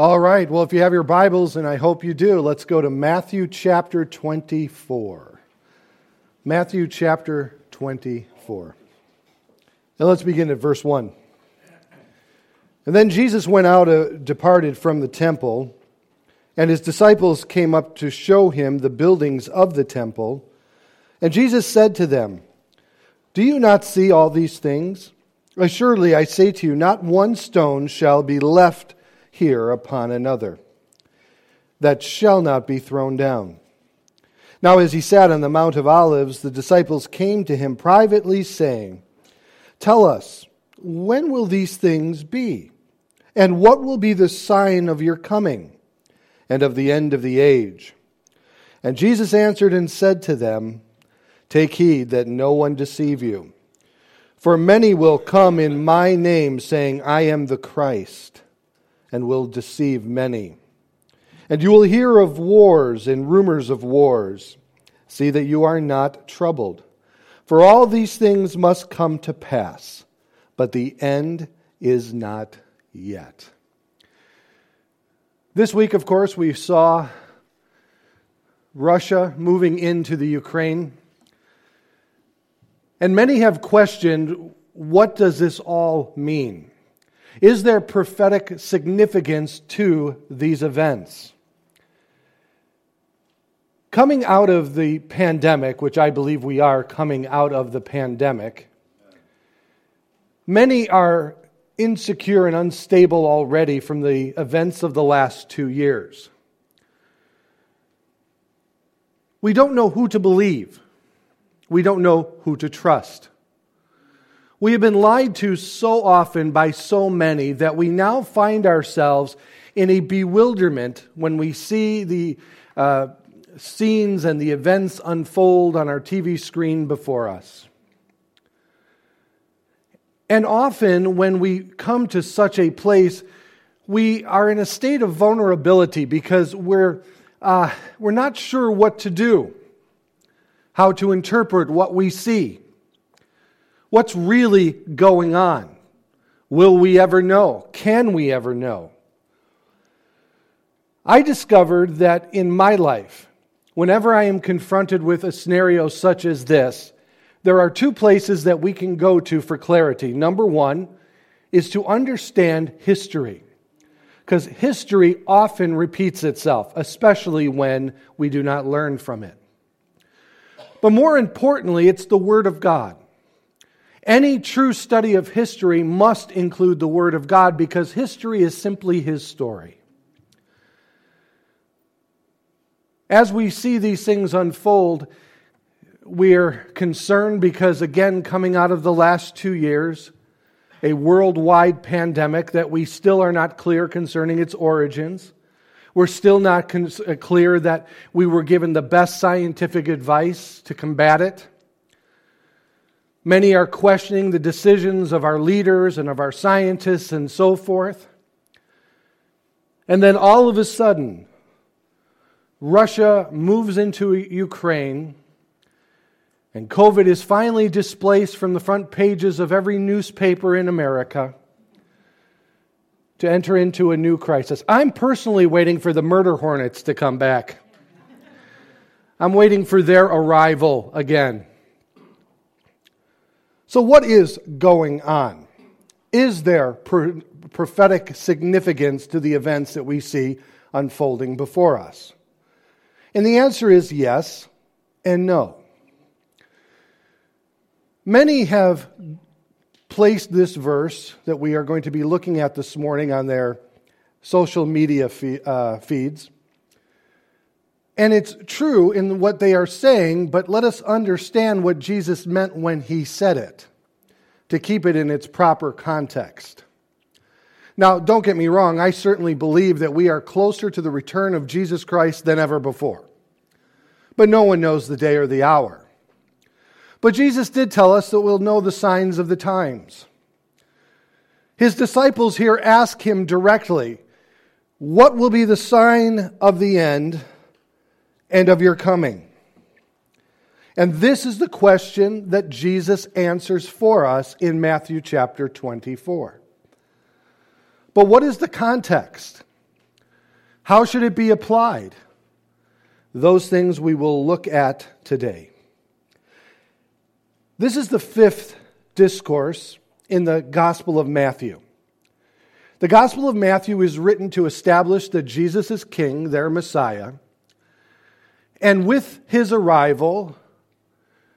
All right, well, if you have your Bibles, and I hope you do, let's go to Matthew chapter 24. Matthew chapter 24. And let's begin at verse 1. And then Jesus went out, uh, departed from the temple, and his disciples came up to show him the buildings of the temple. And Jesus said to them, Do you not see all these things? Assuredly, I say to you, not one stone shall be left here upon another that shall not be thrown down. Now, as he sat on the Mount of Olives, the disciples came to him privately, saying, Tell us, when will these things be? And what will be the sign of your coming and of the end of the age? And Jesus answered and said to them, Take heed that no one deceive you. For many will come in my name, saying, I am the Christ and will deceive many. And you will hear of wars and rumors of wars. See that you are not troubled. For all these things must come to pass, but the end is not yet. This week, of course, we saw Russia moving into the Ukraine. And many have questioned what does this all mean? Is there prophetic significance to these events? Coming out of the pandemic, which I believe we are coming out of the pandemic, many are insecure and unstable already from the events of the last two years. We don't know who to believe. We don't know who to trust. We have been lied to so often by so many that we now find ourselves in a bewilderment when we see the uh, scenes and the events unfold on our TV screen before us. And often, when we come to such a place, we are in a state of vulnerability because we're, uh, we're not sure what to do, how to interpret what we see. What's really going on? Will we ever know? Can we ever know? I discovered that in my life, whenever I am confronted with a scenario such as this, there are two places that we can go to for clarity. Number one is to understand history, because history often repeats itself, especially when we do not learn from it. But more importantly, it's the Word of God. Any true study of history must include the Word of God because history is simply His story. As we see these things unfold, we're concerned because, again, coming out of the last two years, a worldwide pandemic that we still are not clear concerning its origins. We're still not con- uh, clear that we were given the best scientific advice to combat it. Many are questioning the decisions of our leaders and of our scientists and so forth. And then all of a sudden, Russia moves into Ukraine, and COVID is finally displaced from the front pages of every newspaper in America to enter into a new crisis. I'm personally waiting for the murder hornets to come back. I'm waiting for their arrival again. So, what is going on? Is there pro- prophetic significance to the events that we see unfolding before us? And the answer is yes and no. Many have placed this verse that we are going to be looking at this morning on their social media uh, feeds and it's true in what they are saying, but let us understand what Jesus meant when he said it to keep it in its proper context. Now, don't get me wrong, I certainly believe that we are closer to the return of Jesus Christ than ever before. But no one knows the day or the hour. But Jesus did tell us that we'll know the signs of the times. His disciples here ask him directly, What will be the sign of the end? And of your coming? And this is the question that Jesus answers for us in Matthew chapter 24. But what is the context? How should it be applied? Those things we will look at today. This is the fifth discourse in the Gospel of Matthew. The Gospel of Matthew is written to establish that Jesus is King, their Messiah. And with his arrival,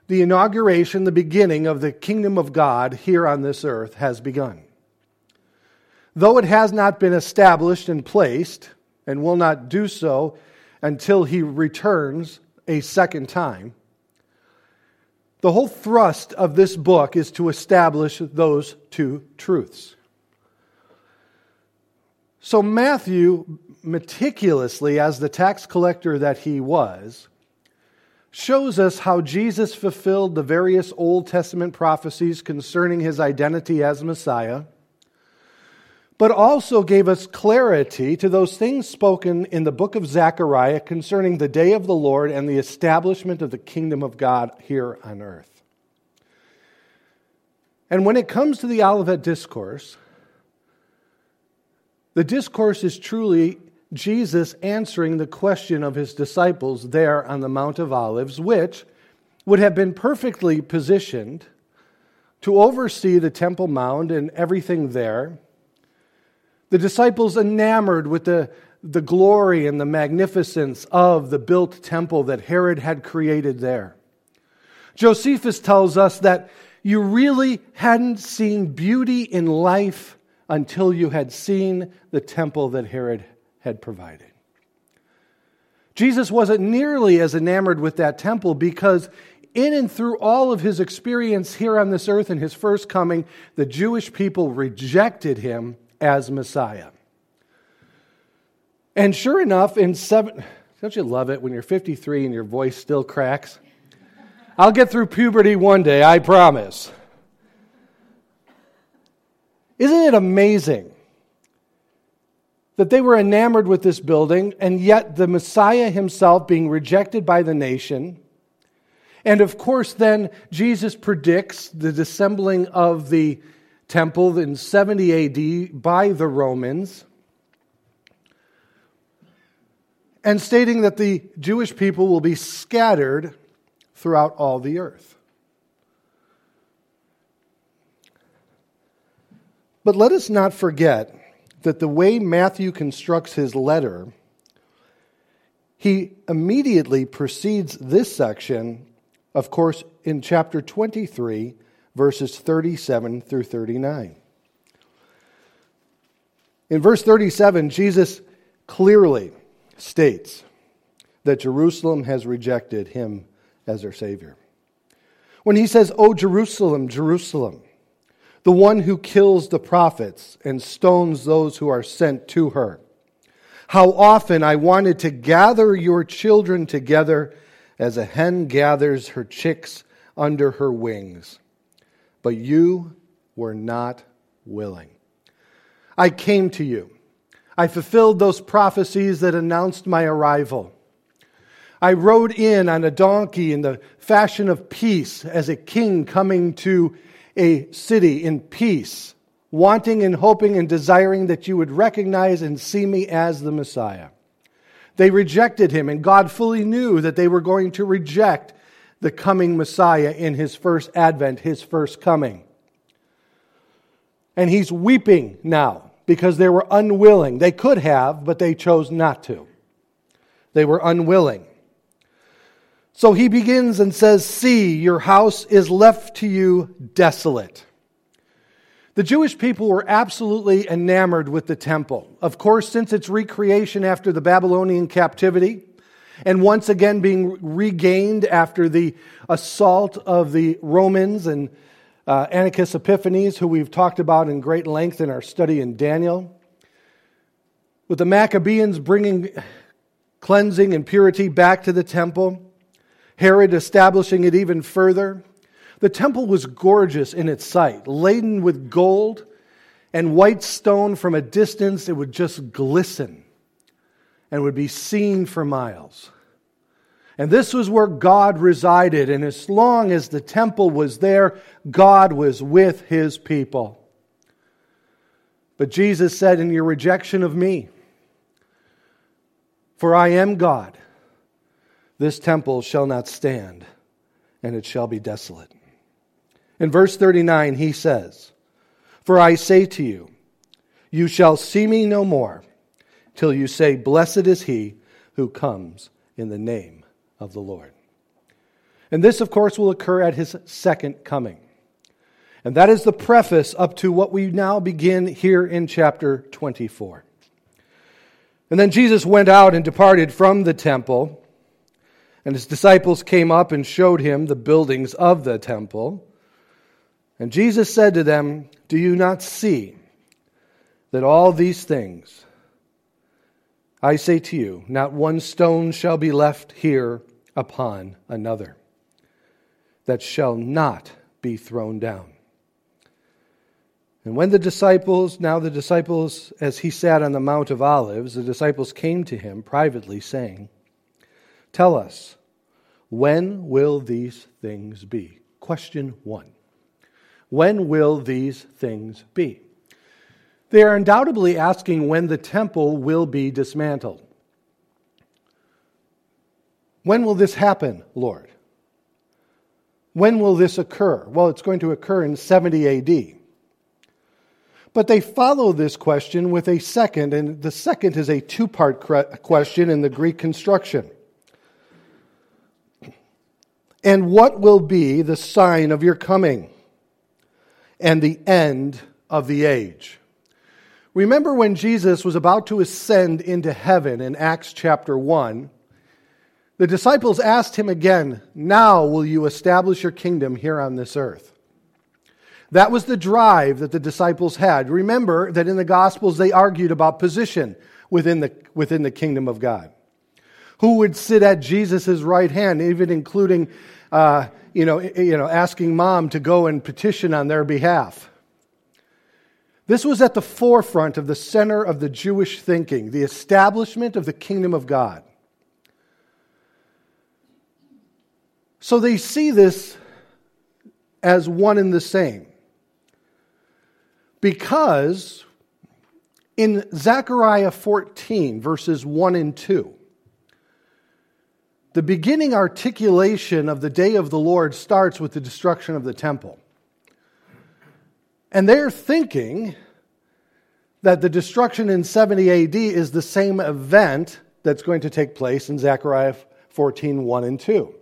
the inauguration, the beginning of the kingdom of God here on this earth has begun. Though it has not been established and placed, and will not do so until he returns a second time, the whole thrust of this book is to establish those two truths. So, Matthew, meticulously, as the tax collector that he was, shows us how Jesus fulfilled the various Old Testament prophecies concerning his identity as Messiah, but also gave us clarity to those things spoken in the book of Zechariah concerning the day of the Lord and the establishment of the kingdom of God here on earth. And when it comes to the Olivet Discourse, the discourse is truly Jesus answering the question of his disciples there on the Mount of Olives, which would have been perfectly positioned to oversee the Temple Mount and everything there. The disciples enamored with the, the glory and the magnificence of the built temple that Herod had created there. Josephus tells us that you really hadn't seen beauty in life until you had seen the temple that Herod had provided. Jesus wasn't nearly as enamored with that temple because, in and through all of his experience here on this earth in his first coming, the Jewish people rejected him as Messiah. And sure enough, in seven, don't you love it when you're 53 and your voice still cracks? I'll get through puberty one day, I promise. Isn't it amazing that they were enamored with this building, and yet the Messiah himself being rejected by the nation. And of course, then Jesus predicts the dissembling of the temple in 70 AD by the Romans, and stating that the Jewish people will be scattered throughout all the earth. But let us not forget that the way Matthew constructs his letter, he immediately precedes this section, of course, in chapter 23, verses 37 through 39. In verse 37, Jesus clearly states that Jerusalem has rejected him as their Savior. When he says, O Jerusalem, Jerusalem, the one who kills the prophets and stones those who are sent to her. How often I wanted to gather your children together as a hen gathers her chicks under her wings, but you were not willing. I came to you. I fulfilled those prophecies that announced my arrival. I rode in on a donkey in the fashion of peace as a king coming to a city in peace, wanting and hoping and desiring that you would recognize and see me as the Messiah. They rejected him, and God fully knew that they were going to reject the coming Messiah in his first advent, his first coming. And he's weeping now because they were unwilling. They could have, but they chose not to. They were unwilling. So he begins and says, See, your house is left to you desolate. The Jewish people were absolutely enamored with the temple. Of course, since its recreation after the Babylonian captivity, and once again being regained after the assault of the Romans and uh, Antiochus Epiphanes, who we've talked about in great length in our study in Daniel. With the Maccabees bringing cleansing and purity back to the temple, Herod establishing it even further. The temple was gorgeous in its sight, laden with gold and white stone from a distance, it would just glisten and would be seen for miles. And this was where God resided. And as long as the temple was there, God was with his people. But Jesus said, In your rejection of me, For I am God. This temple shall not stand, and it shall be desolate. In verse 39, he says, For I say to you, you shall see me no more till you say, Blessed is he who comes in the name of the Lord. And this, of course, will occur at his second coming. And that is the preface up to what we now begin here in chapter 24. And then Jesus went out and departed from the temple, and his disciples came up and showed him the buildings of the temple. And Jesus said to them, Do you not see that all these things, I say to you, not one stone shall be left here upon another that shall not be thrown down. And when the disciples, now the disciples, as he sat on the Mount of Olives, the disciples came to him privately, saying, Tell us, when will these things be? Question one. When will these things be? They are undoubtedly asking when the temple will be dismantled. When will this happen, Lord? When will this occur? Well, it's going to occur in 70 AD. But they follow this question with a second, and the second is a two part question in the Greek construction. And what will be the sign of your coming and the end of the age? Remember when Jesus was about to ascend into heaven in Acts chapter 1? The disciples asked him again, Now will you establish your kingdom here on this earth? That was the drive that the disciples had. Remember that in the Gospels they argued about position within the, within the kingdom of God. Who would sit at Jesus' right hand, even including, uh, you, know, you know, asking mom to go and petition on their behalf. This was at the forefront of the center of the Jewish thinking, the establishment of the kingdom of God. So they see this as one and the same. Because in Zechariah 14, verses 1 and 2, the beginning articulation of the day of the Lord starts with the destruction of the temple. And they're thinking that the destruction in 70 AD is the same event that's going to take place in Zechariah 14, 1 and 2.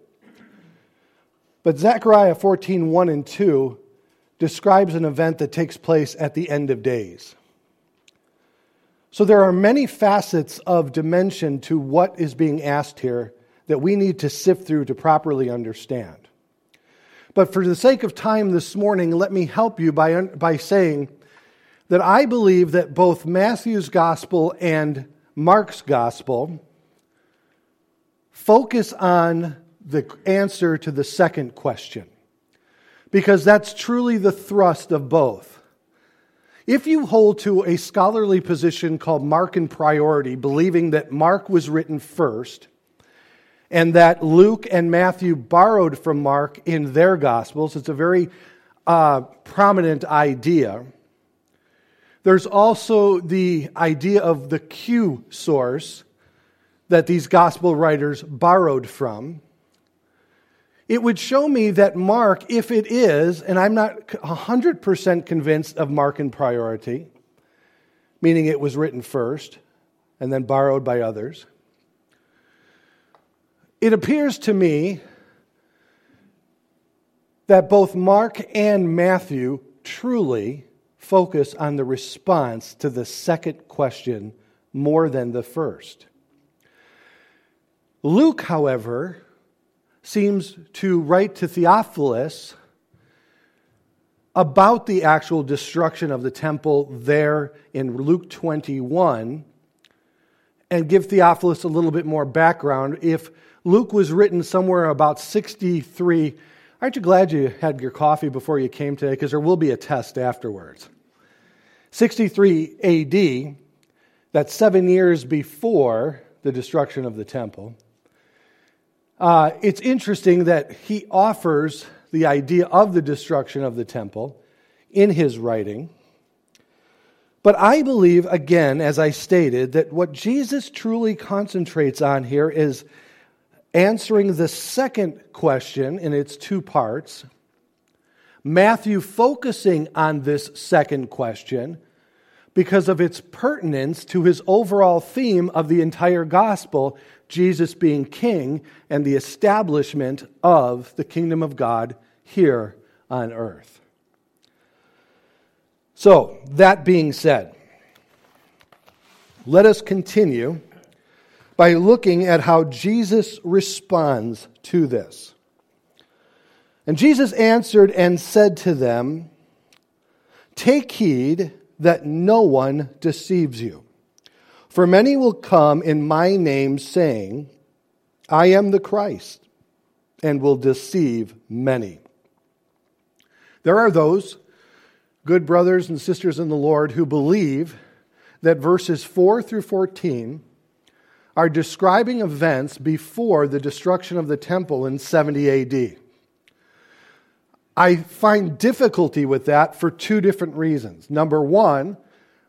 But Zechariah 14, 1 and 2 describes an event that takes place at the end of days. So there are many facets of dimension to what is being asked here that we need to sift through to properly understand. But for the sake of time this morning, let me help you by, by saying that I believe that both Matthew's gospel and Mark's gospel focus on the answer to the second question because that's truly the thrust of both. If you hold to a scholarly position called Markan priority, believing that Mark was written first, and that Luke and Matthew borrowed from Mark in their Gospels, it's a very uh, prominent idea. There's also the idea of the Q source that these Gospel writers borrowed from it would show me that Mark, if it is, and I'm not 100% convinced of Markan priority, meaning it was written first and then borrowed by others, it appears to me that both Mark and Matthew truly focus on the response to the second question more than the first. Luke, however, seems to write to Theophilus about the actual destruction of the temple there in Luke 21 and give Theophilus a little bit more background. If Luke was written somewhere about 63, aren't you glad you had your coffee before you came today? Because there will be a test afterwards. 63 AD, that's seven years before the destruction of the temple. Uh, it's interesting that he offers the idea of the destruction of the temple in his writing. But I believe, again, as I stated, that what Jesus truly concentrates on here is answering the second question in its two parts. Matthew focusing on this second question because of its pertinence to his overall theme of the entire gospel Jesus being king and the establishment of the kingdom of God here on earth. So, that being said, let us continue by looking at how Jesus responds to this. And Jesus answered and said to them, Take heed that no one deceives you. For many will come in my name, saying, I am the Christ, and will deceive many. There are those, good brothers and sisters in the Lord, who believe that verses 4 through 14 are describing events before the destruction of the temple in 70 AD. I find difficulty with that for two different reasons. Number one,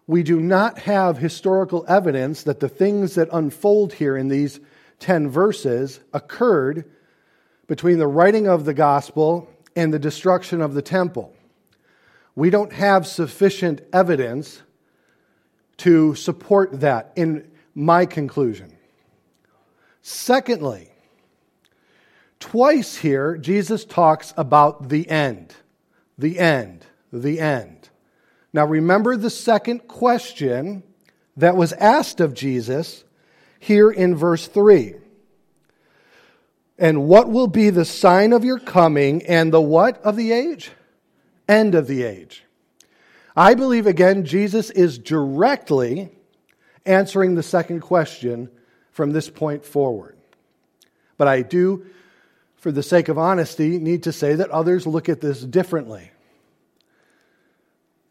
we do not have historical evidence that the things that unfold here in these 10 verses occurred between the writing of the gospel and the destruction of the temple. We don't have sufficient evidence to support that, in my conclusion. Secondly, twice here, Jesus talks about the end. The end. The end. Now, remember the second question that was asked of Jesus here in verse 3. And what will be the sign of your coming and the what of the age? End of the age. I believe, again, Jesus is directly answering the second question from this point forward. But I do, for the sake of honesty, need to say that others look at this differently.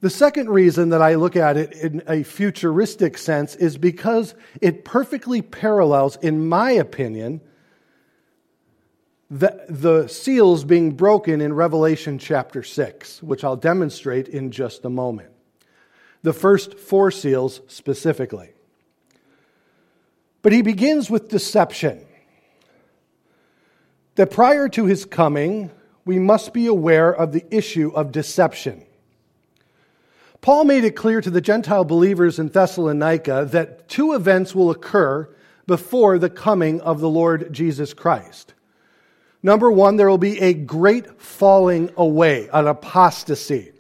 The second reason that I look at it in a futuristic sense is because it perfectly parallels, in my opinion, the, the seals being broken in Revelation chapter 6, which I'll demonstrate in just a moment. The first four seals specifically. But he begins with deception. That prior to his coming, we must be aware of the issue of deception. Paul made it clear to the Gentile believers in Thessalonica that two events will occur before the coming of the Lord Jesus Christ. Number one, there will be a great falling away, an apostasy.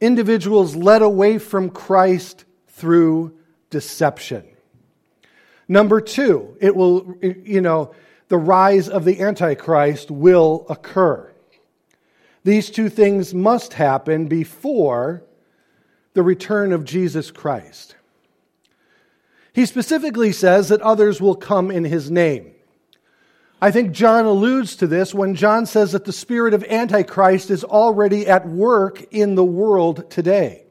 Individuals led away from Christ through deception. Number two, it will, you know, the rise of the Antichrist will occur. These two things must happen before the return of Jesus Christ. He specifically says that others will come in his name. I think John alludes to this when John says that the spirit of Antichrist is already at work in the world today,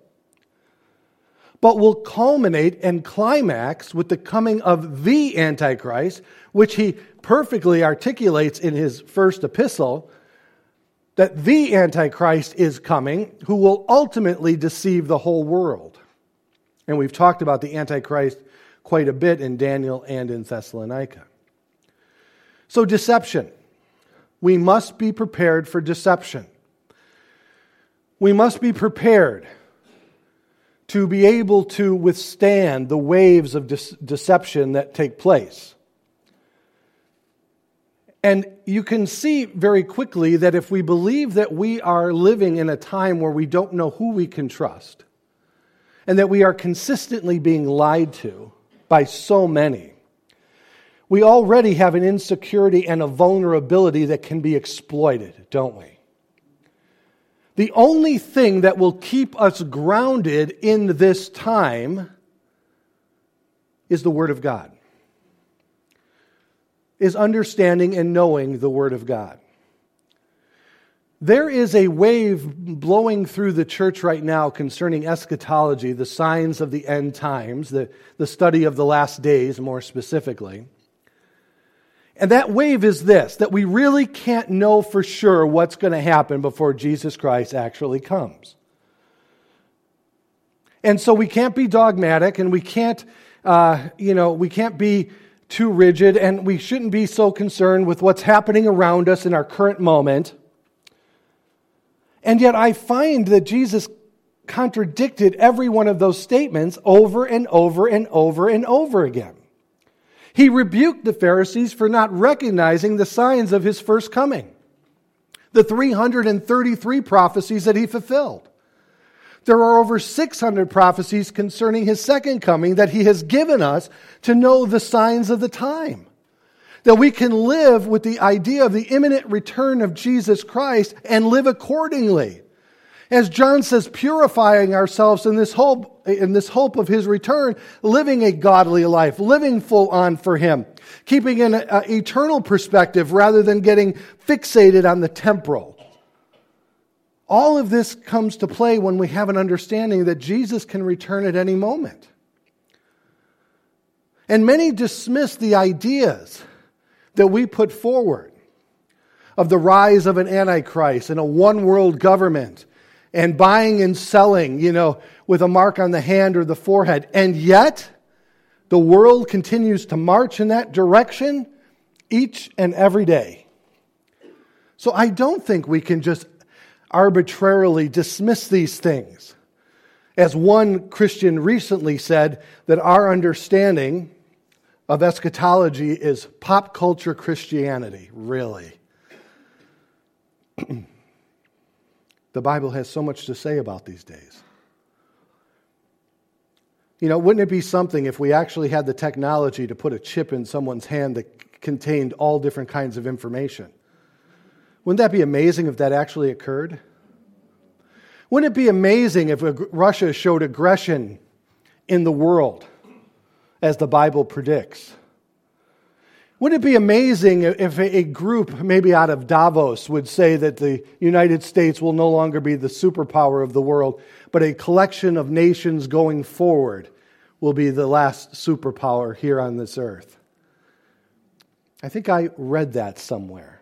but will culminate and climax with the coming of the Antichrist, which he perfectly articulates in his first epistle that the Antichrist is coming, who will ultimately deceive the whole world. And we've talked about the Antichrist quite a bit in Daniel and in Thessalonica. So, deception. We must be prepared for deception. We must be prepared to be able to withstand the waves of de- deception that take place. And you can see very quickly that if we believe that we are living in a time where we don't know who we can trust, and that we are consistently being lied to by so many, we already have an insecurity and a vulnerability that can be exploited, don't we? The only thing that will keep us grounded in this time is the Word of God is understanding and knowing the Word of God. There is a wave blowing through the church right now concerning eschatology, the signs of the end times, the, the study of the last days more specifically. And that wave is this that we really can't know for sure what's going to happen before Jesus Christ actually comes. And so we can't be dogmatic and we can't, uh, you know, we can't be too rigid and we shouldn't be so concerned with what's happening around us in our current moment. And yet I find that Jesus contradicted every one of those statements over and over and over and over again. He rebuked the Pharisees for not recognizing the signs of his first coming, the 333 prophecies that he fulfilled. There are over 600 prophecies concerning his second coming that he has given us to know the signs of the time. That we can live with the idea of the imminent return of Jesus Christ and live accordingly. As John says, purifying ourselves in this hope, in this hope of his return, living a godly life, living full on for him, keeping an uh, eternal perspective rather than getting fixated on the temporal. All of this comes to play when we have an understanding that Jesus can return at any moment. And many dismiss the ideas that we put forward of the rise of an antichrist and a one world government and buying and selling, you know, with a mark on the hand or the forehead. And yet, the world continues to march in that direction each and every day. So I don't think we can just arbitrarily dismiss these things. As one Christian recently said, that our understanding of eschatology is pop culture Christianity, really. The Bible has so much to say about these days. You know, wouldn't it be something if we actually had the technology to put a chip in someone's hand that contained all different kinds of information? Wouldn't that be amazing if that actually occurred? Wouldn't it be amazing if Russia showed aggression in the world, as the Bible predicts? Wouldn't it be amazing if a group, maybe out of Davos, would say that the United States will no longer be the superpower of the world, but a collection of nations going forward will be the last superpower here on this earth? I think I read that somewhere.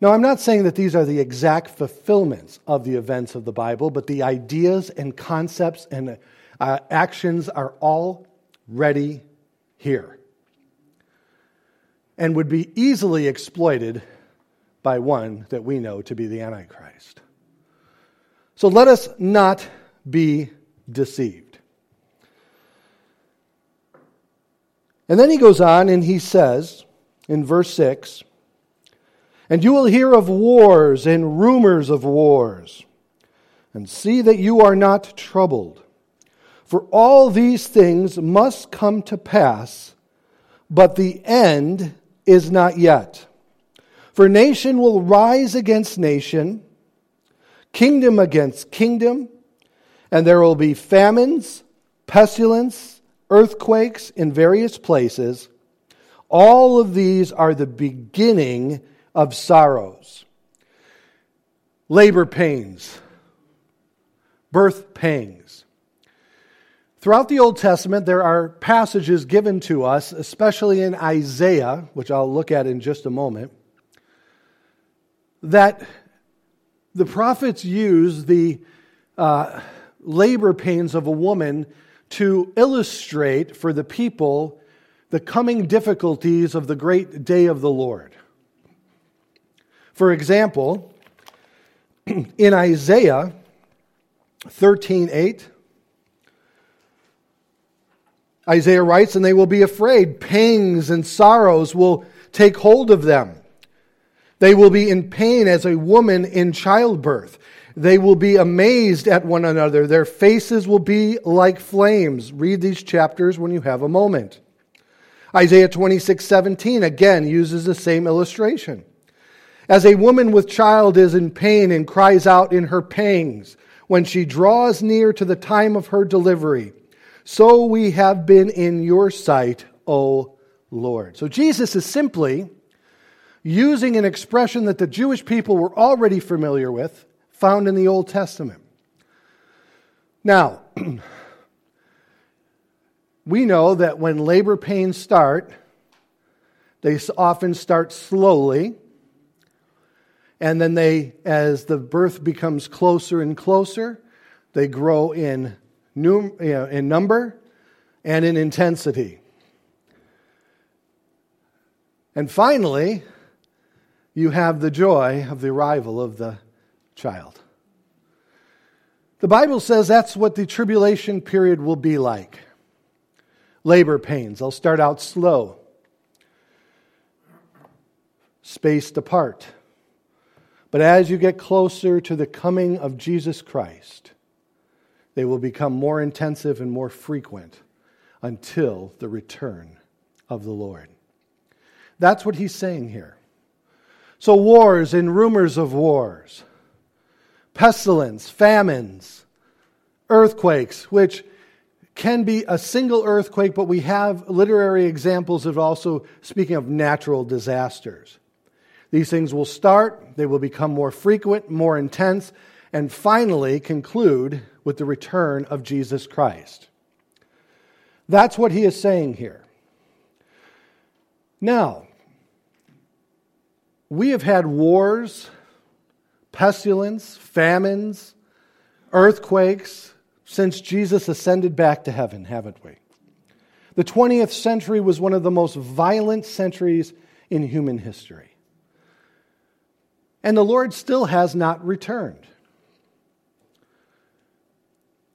Now, I'm not saying that these are the exact fulfillments of the events of the Bible, but the ideas and concepts and uh, actions are already here and would be easily exploited by one that we know to be the Antichrist. So let us not be deceived. And then he goes on and he says in verse 6 And you will hear of wars and rumors of wars, and see that you are not troubled. For all these things must come to pass, but the end is not yet. For nation will rise against nation, kingdom against kingdom, and there will be famines, pestilence, earthquakes in various places. All of these are the beginning of sorrows. Labor pains, birth pangs, Throughout the Old Testament, there are passages given to us, especially in Isaiah, which I'll look at in just a moment, that the prophets use the uh, labor pains of a woman to illustrate for the people the coming difficulties of the great day of the Lord. For example, in Isaiah 13 8, Isaiah writes, and they will be afraid. Pangs and sorrows will take hold of them. They will be in pain as a woman in childbirth. They will be amazed at one another. Their faces will be like flames. Read these chapters when you have a moment. Isaiah 26, 17 again uses the same illustration. As a woman with child is in pain and cries out in her pangs when she draws near to the time of her delivery, so we have been in your sight, O Lord. So Jesus is simply using an expression that the Jewish people were already familiar with, found in the Old Testament. Now, we know that when labor pains start, they often start slowly. And then they, as the birth becomes closer and closer, they grow in, in number and in intensity. And finally, you have the joy of the arrival of the child. The Bible says that's what the tribulation period will be like. Labor pains, they'll start out slow, spaced apart. But as you get closer to the coming of Jesus Christ, they will become more intensive and more frequent until the return of the Lord. That's what he's saying here. So, wars and rumors of wars, pestilence, famines, earthquakes, which can be a single earthquake, but we have literary examples of also speaking of natural disasters. These things will start, they will become more frequent, more intense, and finally conclude with the return of Jesus Christ. That's what he is saying here. Now, we have had wars, pestilence, famines, earthquakes since Jesus ascended back to heaven, haven't we? The 20th century was one of the most violent centuries in human history. And the Lord still has not returned.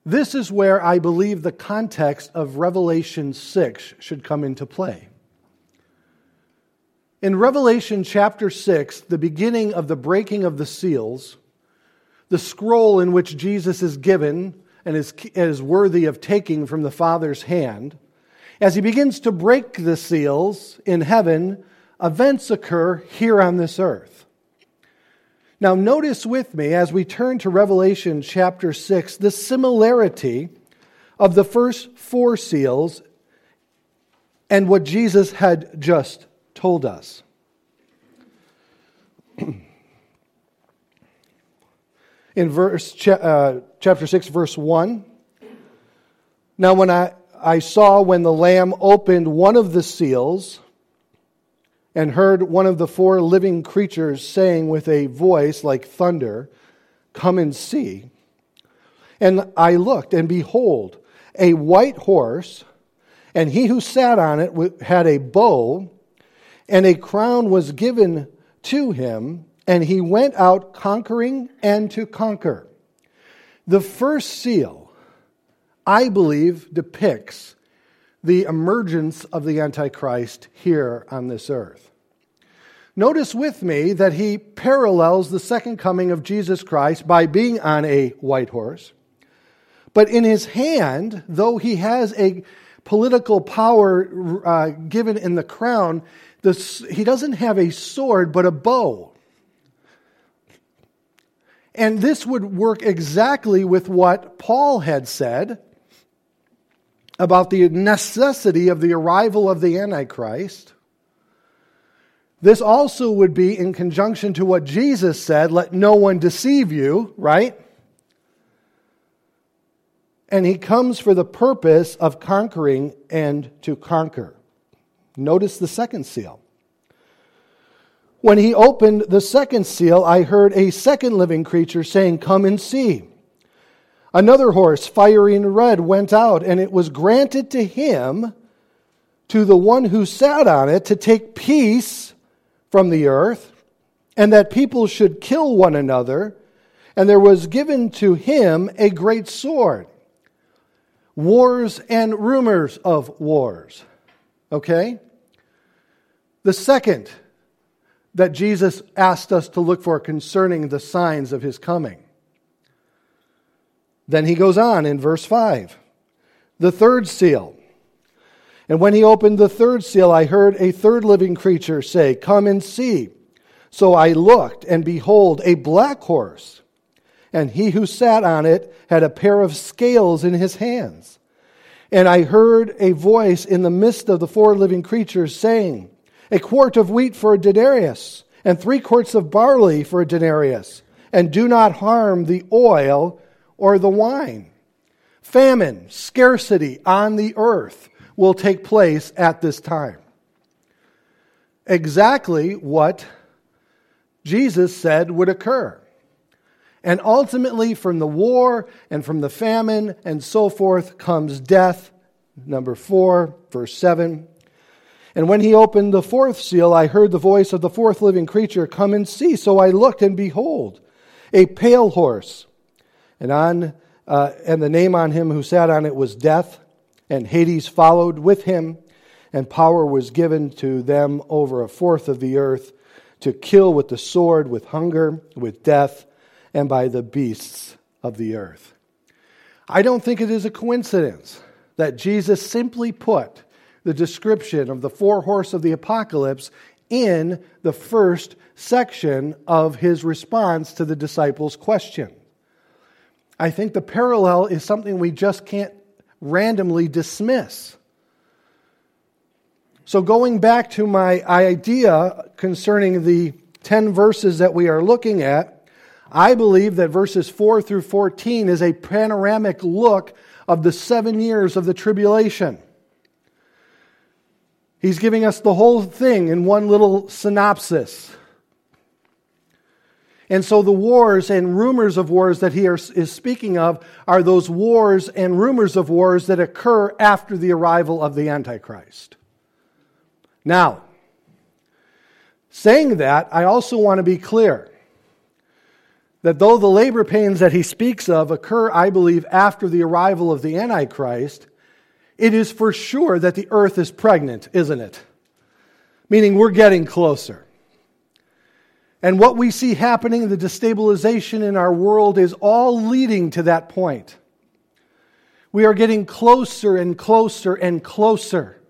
This is where I believe the context of Revelation 6 should come into play. In Revelation chapter 6, the beginning of the breaking of the seals, the scroll in which Jesus is given and is, is worthy of taking from the Father's hand, as he begins to break the seals in heaven, events occur here on this earth. Now, notice with me as we turn to Revelation chapter 6 the similarity of the first four seals and what Jesus had just told us. In verse, uh, chapter 6, verse 1, now when I, I saw when the Lamb opened one of the seals, and heard one of the four living creatures saying with a voice like thunder, Come and see. And I looked, and behold, a white horse, and he who sat on it had a bow, and a crown was given to him, and he went out conquering and to conquer. The first seal, I believe, depicts the emergence of the Antichrist here on this earth. Notice with me that he parallels the second coming of Jesus Christ by being on a white horse. But in his hand, though he has a political power uh, given in the crown, he doesn't have a sword but a bow. And this would work exactly with what Paul had said about the necessity of the arrival of the Antichrist. This also would be in conjunction to what Jesus said let no one deceive you, right? And he comes for the purpose of conquering and to conquer. Notice the second seal. When he opened the second seal, I heard a second living creature saying, Come and see. Another horse, fiery and red, went out, and it was granted to him, to the one who sat on it, to take peace from the earth, and that people should kill one another. And there was given to him a great sword. Wars and rumors of wars. Okay? The second that Jesus asked us to look for concerning the signs of his coming. Then he goes on in verse 5. The third seal. And when he opened the third seal, I heard a third living creature say, Come and see. So I looked, and behold, a black horse. And he who sat on it had a pair of scales in his hands. And I heard a voice in the midst of the four living creatures saying, a quart of wheat for a denarius, and three quarts of barley for a denarius, and do not harm the oil or the wine. Famine, scarcity on the earth will take place at this time. Exactly what Jesus said would occur. And ultimately, from the war and from the famine and so forth comes death. Number 4, verse 7. And when he opened the fourth seal, I heard the voice of the fourth living creature, Come and see. So I looked, and behold, a pale horse. And, on, uh, and the name on him who sat on it was Death, and Hades followed with him, and power was given to them over a fourth of the earth to kill with the sword, with hunger, with death, and by the beasts of the earth. I don't think it is a coincidence that Jesus simply put the description of the four horse of the apocalypse in the first section of his response to the disciples' question. I think the parallel is something we just can't randomly dismiss. So, going back to my idea concerning the 10 verses that we are looking at, I believe that verses 4 through 14 is a panoramic look of the seven years of the tribulation. He's giving us the whole thing in one little synopsis. And so the wars and rumors of wars that he is speaking of are those wars and rumors of wars that occur after the arrival of the Antichrist. Now, saying that, I also want to be clear that though the labor pains that he speaks of occur, I believe, after the arrival of the Antichrist, it is for sure that the earth is pregnant, isn't it? Meaning we're getting closer. And what we see happening, the destabilization in our world, is all leading to that point. We are getting closer and closer and closer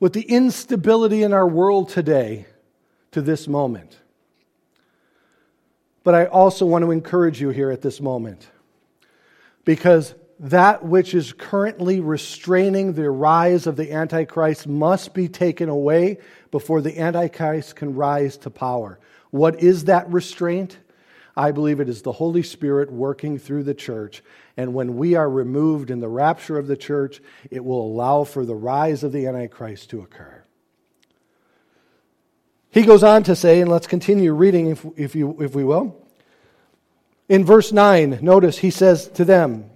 with the instability in our world today to this moment. But I also want to encourage you here at this moment because that which is currently restraining the rise of the Antichrist must be taken away before the Antichrist can rise to power. What is that restraint? I believe it is the Holy Spirit working through the church. And when we are removed in the rapture of the church, it will allow for the rise of the Antichrist to occur. He goes on to say, and let's continue reading if, if, you, if we will. In verse 9, notice he says to them,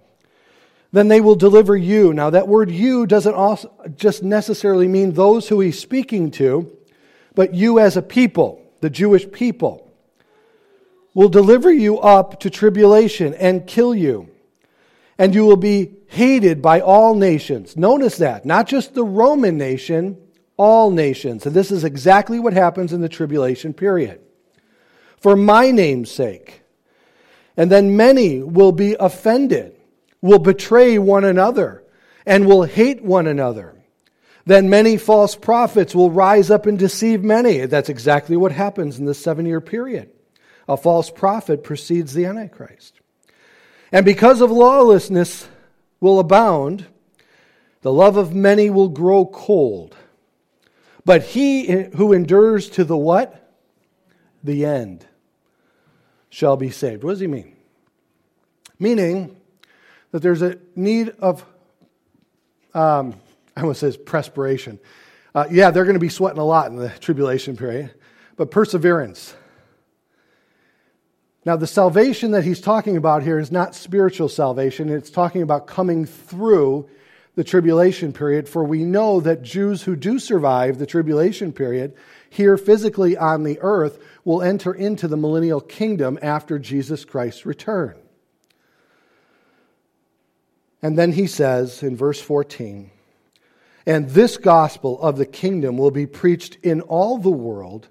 then they will deliver you. Now, that word you doesn't also just necessarily mean those who he's speaking to, but you as a people, the Jewish people, will deliver you up to tribulation and kill you. And you will be hated by all nations. Notice that, not just the Roman nation, all nations. And this is exactly what happens in the tribulation period. For my name's sake. And then many will be offended will betray one another and will hate one another. Then many false prophets will rise up and deceive many. That's exactly what happens in this seven year period. A false prophet precedes the Antichrist. And because of lawlessness will abound, the love of many will grow cold. But he who endures to the what? The end shall be saved. What does he mean? Meaning, that there's a need of, um, I almost says perspiration. Uh, yeah, they're going to be sweating a lot in the tribulation period, but perseverance. Now, the salvation that he's talking about here is not spiritual salvation, it's talking about coming through the tribulation period. For we know that Jews who do survive the tribulation period here physically on the earth will enter into the millennial kingdom after Jesus Christ's return. And then he says in verse 14, and this gospel of the kingdom will be preached in all the world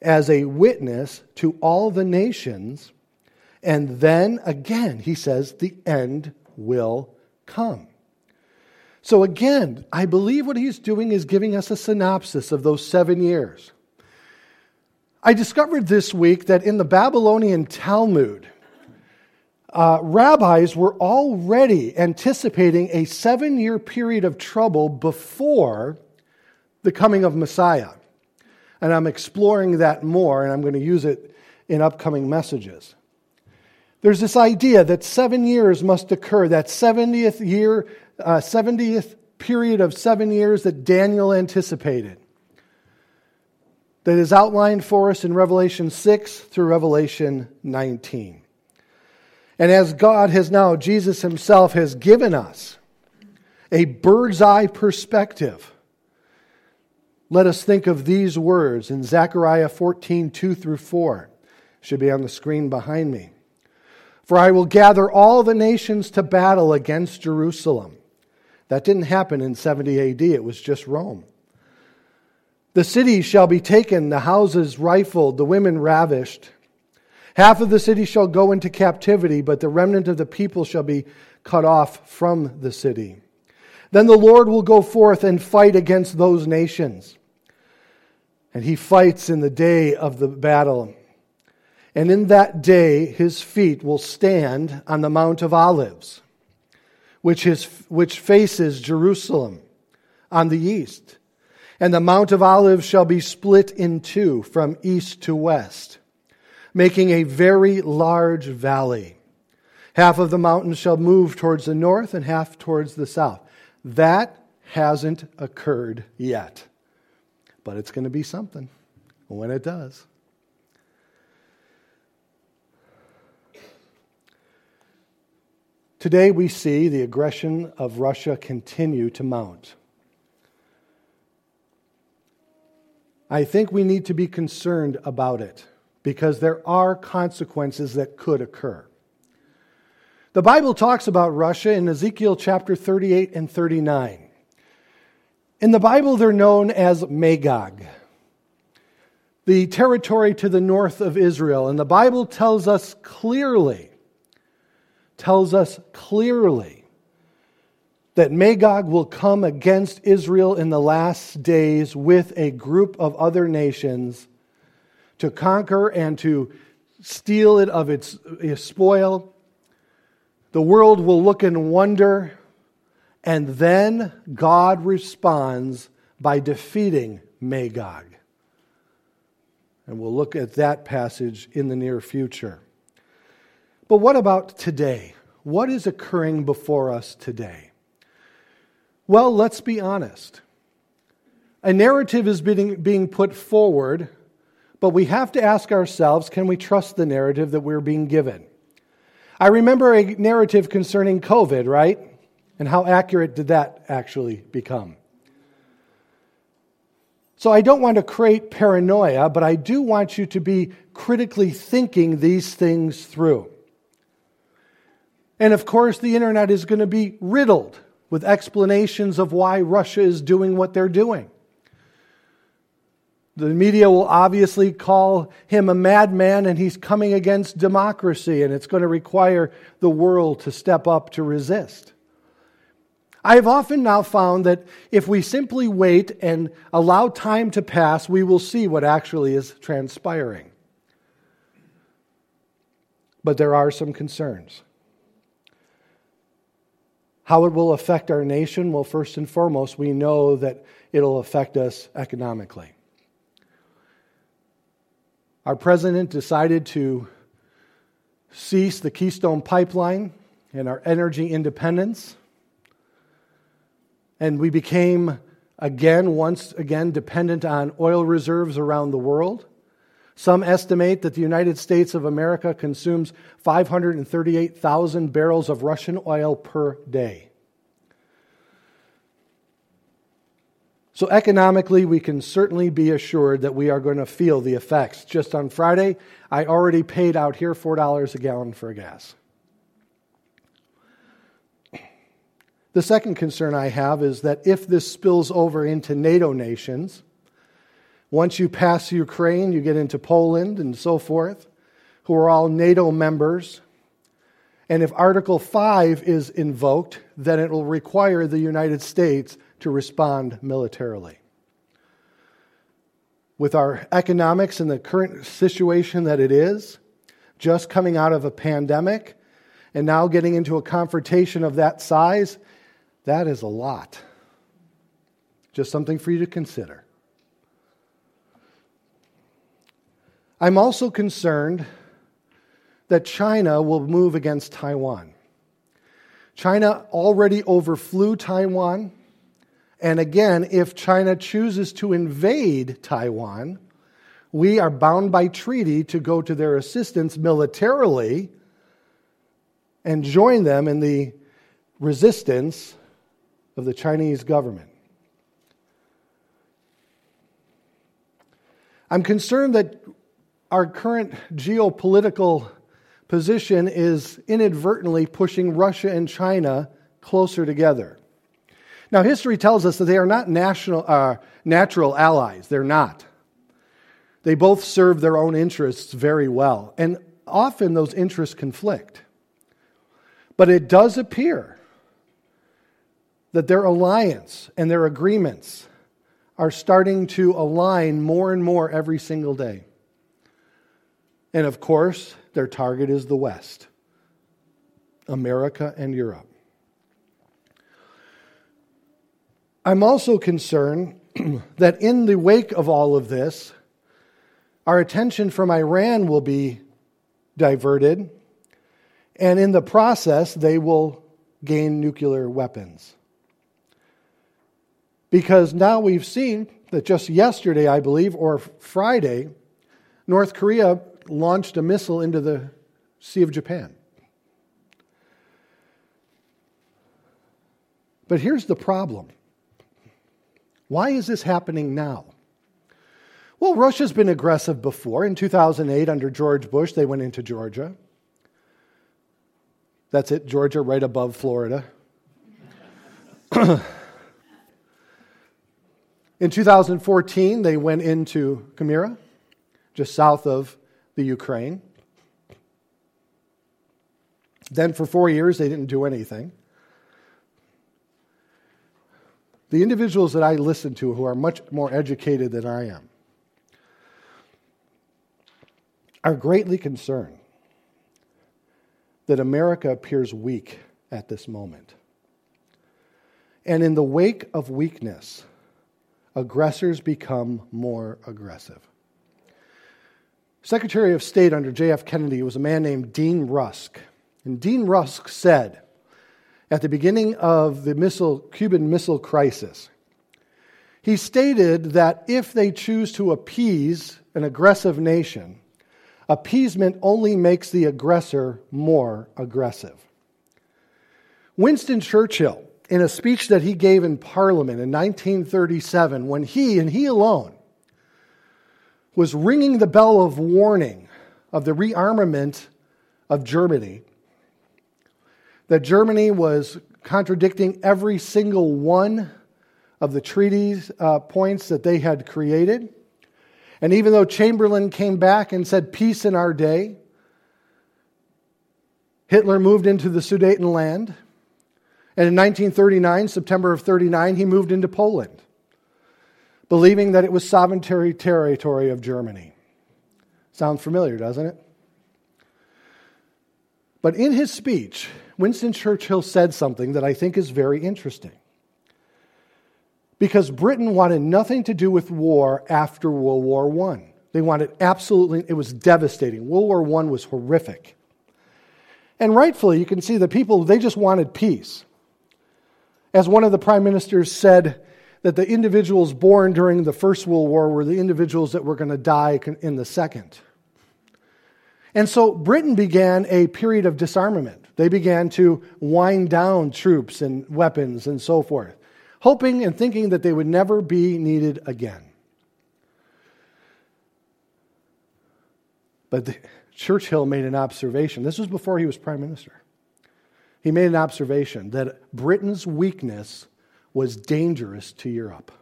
as a witness to all the nations. And then again, he says, the end will come. So again, I believe what he's doing is giving us a synopsis of those seven years. I discovered this week that in the Babylonian Talmud, uh, rabbis were already anticipating a seven year period of trouble before the coming of Messiah. And I'm exploring that more, and I'm going to use it in upcoming messages. There's this idea that seven years must occur, that 70th year, uh, 70th period of seven years that Daniel anticipated, that is outlined for us in Revelation 6 through Revelation 19. And as God has now, Jesus himself has given us a bird's eye perspective. Let us think of these words in Zechariah 14, 2 through 4. Should be on the screen behind me. For I will gather all the nations to battle against Jerusalem. That didn't happen in 70 AD, it was just Rome. The cities shall be taken, the houses rifled, the women ravished. Half of the city shall go into captivity, but the remnant of the people shall be cut off from the city. Then the Lord will go forth and fight against those nations. And he fights in the day of the battle. And in that day, his feet will stand on the Mount of Olives, which, is, which faces Jerusalem on the east. And the Mount of Olives shall be split in two from east to west, making a very large valley. Half of the mountain shall move towards the north and half towards the south. That hasn't occurred yet, but it's going to be something when it does. Today, we see the aggression of Russia continue to mount. I think we need to be concerned about it because there are consequences that could occur. The Bible talks about Russia in Ezekiel chapter 38 and 39. In the Bible, they're known as Magog, the territory to the north of Israel. And the Bible tells us clearly, tells us clearly that Magog will come against Israel in the last days with a group of other nations to conquer and to steal it of its, its spoil. The world will look in wonder, and then God responds by defeating Magog. And we'll look at that passage in the near future. But what about today? What is occurring before us today? Well, let's be honest. A narrative is being, being put forward but we have to ask ourselves can we trust the narrative that we're being given? I remember a narrative concerning COVID, right? And how accurate did that actually become? So I don't want to create paranoia, but I do want you to be critically thinking these things through. And of course, the internet is going to be riddled with explanations of why Russia is doing what they're doing. The media will obviously call him a madman and he's coming against democracy, and it's going to require the world to step up to resist. I have often now found that if we simply wait and allow time to pass, we will see what actually is transpiring. But there are some concerns. How it will affect our nation? Well, first and foremost, we know that it'll affect us economically. Our president decided to cease the Keystone Pipeline and our energy independence. And we became again, once again, dependent on oil reserves around the world. Some estimate that the United States of America consumes 538,000 barrels of Russian oil per day. So, economically, we can certainly be assured that we are going to feel the effects. Just on Friday, I already paid out here $4 a gallon for gas. The second concern I have is that if this spills over into NATO nations, once you pass Ukraine, you get into Poland and so forth, who are all NATO members. And if Article 5 is invoked, then it will require the United States to respond militarily. With our economics and the current situation that it is, just coming out of a pandemic, and now getting into a confrontation of that size, that is a lot. Just something for you to consider. I'm also concerned that China will move against Taiwan. China already overflew Taiwan. And again, if China chooses to invade Taiwan, we are bound by treaty to go to their assistance militarily and join them in the resistance of the Chinese government. I'm concerned that our current geopolitical position is inadvertently pushing Russia and China closer together. Now, history tells us that they are not national, uh, natural allies. They're not. They both serve their own interests very well, and often those interests conflict. But it does appear that their alliance and their agreements are starting to align more and more every single day. And of course, their target is the West, America and Europe. I'm also concerned that in the wake of all of this, our attention from Iran will be diverted, and in the process, they will gain nuclear weapons. Because now we've seen that just yesterday, I believe, or Friday, North Korea launched a missile into the Sea of Japan. But here's the problem why is this happening now? Well, Russia's been aggressive before. In 2008, under George Bush, they went into Georgia. That's it, Georgia, right above Florida. In 2014, they went into Crimea, just south of the Ukraine. Then, for four years, they didn't do anything. The individuals that I listen to who are much more educated than I am are greatly concerned that America appears weak at this moment. And in the wake of weakness, aggressors become more aggressive. Secretary of State under J.F. Kennedy was a man named Dean Rusk. And Dean Rusk said at the beginning of the missile, Cuban Missile Crisis, he stated that if they choose to appease an aggressive nation, appeasement only makes the aggressor more aggressive. Winston Churchill in a speech that he gave in Parliament in 1937 when he and he alone was ringing the bell of warning of the rearmament of Germany. That Germany was contradicting every single one of the treaties uh, points that they had created. And even though Chamberlain came back and said, Peace in our day, Hitler moved into the Sudetenland. And in 1939, September of 39, he moved into Poland, believing that it was sovereign territory of Germany. Sounds familiar, doesn't it? But in his speech, Winston Churchill said something that I think is very interesting. Because Britain wanted nothing to do with war after World War I. They wanted absolutely, it was devastating. World War I was horrific. And rightfully, you can see the people, they just wanted peace. As one of the prime ministers said, that the individuals born during the First World War were the individuals that were going to die in the Second. And so Britain began a period of disarmament. They began to wind down troops and weapons and so forth, hoping and thinking that they would never be needed again. But the, Churchill made an observation. This was before he was prime minister he made an observation that Britain's weakness was dangerous to Europe.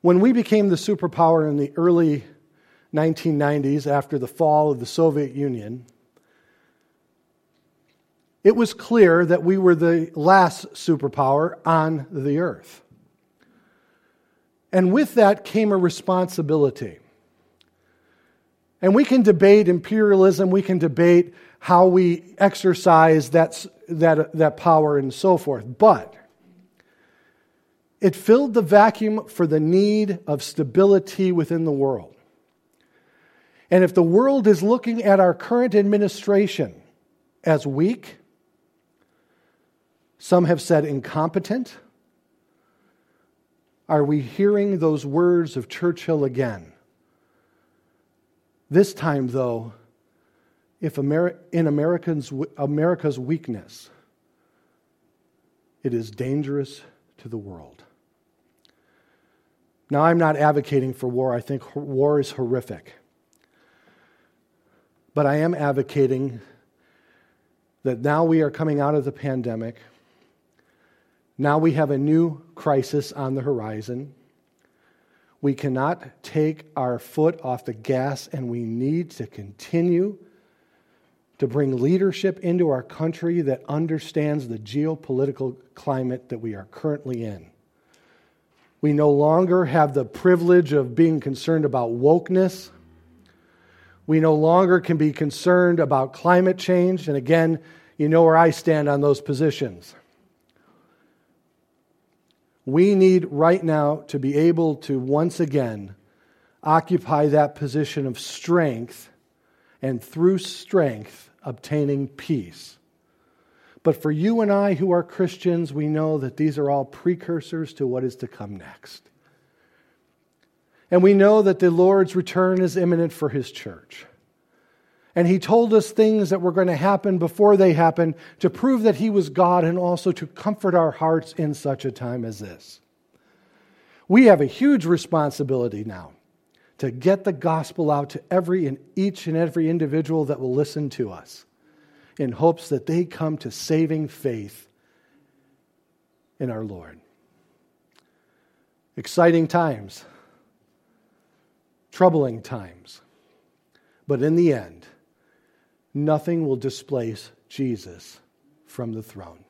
When we became the superpower in the early 1990s after the fall of the Soviet Union, it was clear that we were the last superpower on the earth. And with that came a responsibility. And we can debate imperialism, we can debate how we exercise that, that, that power and so forth. But it filled the vacuum for the need of stability within the world. And if the world is looking at our current administration as weak, some have said incompetent, are we hearing those words of Churchill again? This time, though, if Ameri- in Americans, America's weakness, it is dangerous to the world. Now, I'm not advocating for war. I think war is horrific. But I am advocating that now we are coming out of the pandemic. Now we have a new crisis on the horizon. We cannot take our foot off the gas, and we need to continue to bring leadership into our country that understands the geopolitical climate that we are currently in. We no longer have the privilege of being concerned about wokeness. We no longer can be concerned about climate change. And again, you know where I stand on those positions. We need right now to be able to once again occupy that position of strength and through strength obtaining peace. But for you and I who are Christians, we know that these are all precursors to what is to come next. And we know that the Lord's return is imminent for his church. And he told us things that were going to happen before they happened to prove that he was God and also to comfort our hearts in such a time as this. We have a huge responsibility now to get the gospel out to every and each and every individual that will listen to us in hopes that they come to saving faith in our Lord. Exciting times, troubling times, but in the end, nothing will displace Jesus from the throne.